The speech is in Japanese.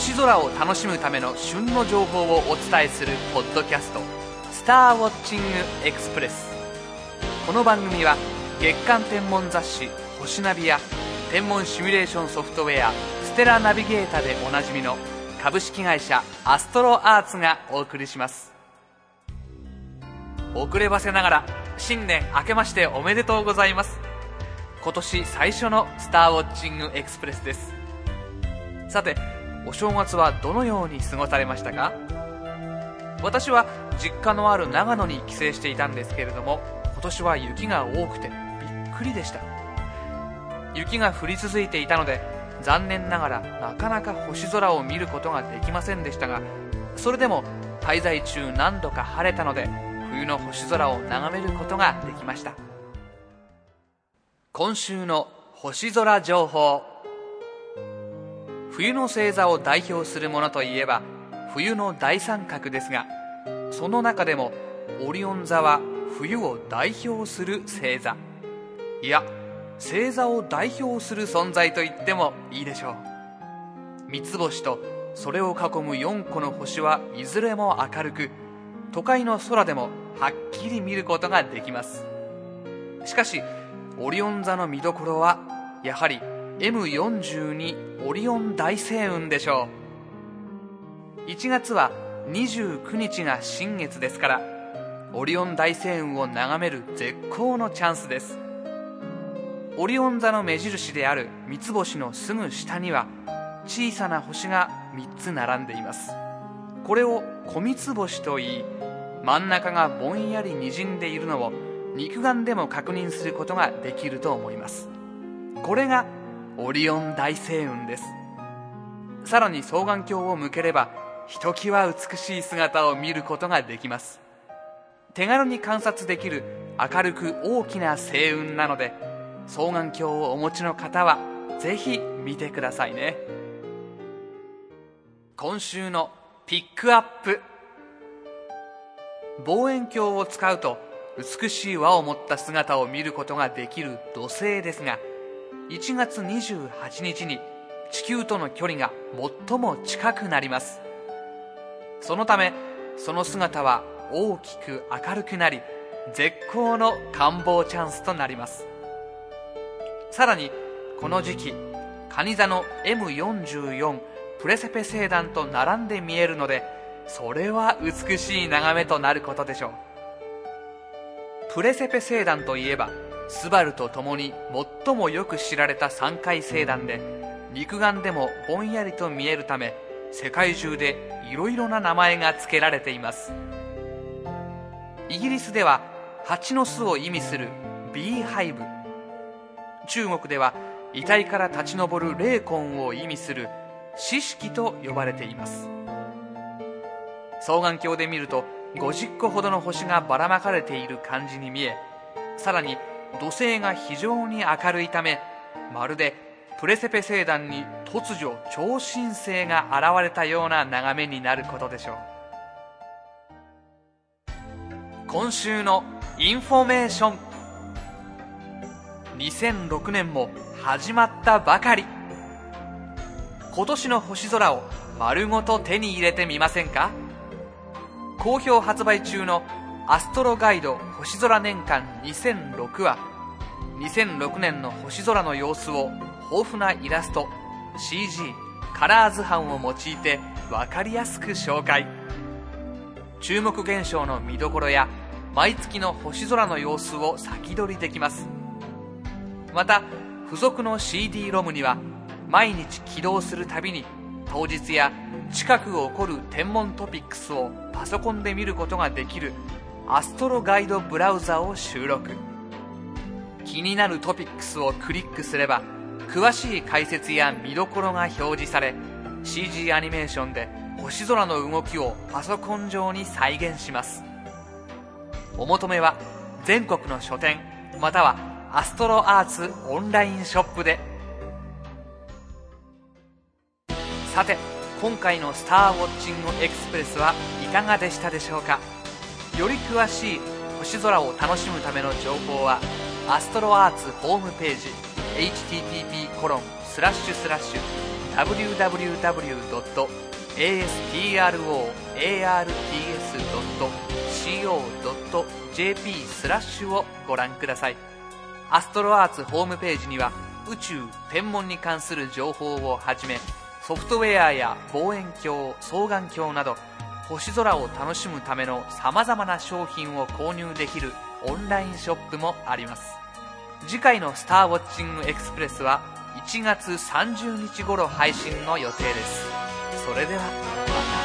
星空を楽しむための旬の情報をお伝えするポッドキャスト「スターウォッチングエクスプレス」この番組は月間天文雑誌「星ナビ」や天文シミュレーションソフトウェア「ステラナビゲータ」でおなじみの株式会社アストロアーツがお送りします。遅ればせながら新年明けましておめでとうございます。今年最初のスターウォッチングエクスプレスです。さてお正月はどのように過ごされましたか？私は実家のある長野に帰省していたんですけれども今年は雪が多くてびっくりでした。雪が降り続いていたので残念ながらなかなか星空を見ることができませんでしたがそれでも滞在中何度か晴れたので冬の星空を眺めることができました。今週の星空情報。冬の星座を代表するものといえば冬の大三角ですがその中でもオリオン座は冬を代表する星座。いや星座を代表する存在と言ってもいいでしょう。三つ星とそれを囲む4個の星はいずれも明るく都会の空でもはっきり見ることができます。しかしオリオン座の見どころはやはり M42 オリオン大星雲でしょう。1月は29日が新月ですからオリオン大星雲を眺める絶好のチャンスです。オリオン座の目印である三つ星のすぐ下には小さな星が3つ並んでいます。これを小三つ星といい真ん中がぼんやりにじんでいるのを肉眼でも確認することができると思います。これがオリオン大星雲です。さらに双眼鏡を向ければひときわ美しい姿を見ることができます。手軽に観察できる明るく大きな星雲なので双眼鏡をお持ちの方はぜひ見てくださいね。今週のピックアップ。望遠鏡を使うと美しい輪を持った姿を見ることができる土星ですが1月28日に地球との距離が最も近くなります。そのためその姿は大きく明るくなり絶好の観望チャンスとなります。さらにこの時期蟹座の M44 プレセペ星団と並んで見えるのでそれは美しい眺めとなることでしょう。プレセペ星団といえばスバルと共に最もよく知られた三回星団で肉眼でもぼんやりと見えるため世界中でいろいろな名前が付けられています。イギリスでは蜂の巣を意味するビーハイブ。中国では遺体から立ち上る霊魂を意味する四式と呼ばれています。双眼鏡で見ると50個ほどの星がばらまかれている感じに見えさらに土星が非常に明るいためまるでプレセペ星団に突如超新星が現れたような眺めになることでしょう。今週のインフォメーション。2006年も始まったばかり。今年の星空を丸ごと手に入れてみませんか？好評発売中のアストロガイド星空年間2006は2006年の星空の様子を豊富なイラスト CG カラー図版を用いて分かりやすく紹介。注目現象の見どころや毎月の星空の様子を先取りできます。また付属の CD ロムには毎日起動するたびに当日や近く起こる天文トピックスをパソコンで見ることができるアストロガイドブラウザを収録。気になるトピックスをクリックすれば詳しい解説や見どころが表示され CG アニメーションで星空の動きをパソコン上に再現します。お求めは全国の書店またはアストロアーツオンラインショップで。さて今回の「スターウォッチングエクスプレス」はいかがでしたでしょうか？より詳しい星空を楽しむための情報はアストロアーツホームページ http コロンスラッシュスラッシュ www.astroarts.co.jp スラッシュをご覧ください。アストロアーツホームページには宇宙天文に関する情報をはじめソフトウェアや望遠鏡双眼鏡など星空を楽しむためのさまざまな商品を購入できるオンラインショップもあります。次回の「スターウォッチングエクスプレス」は1月30日頃配信の予定です。それではまた。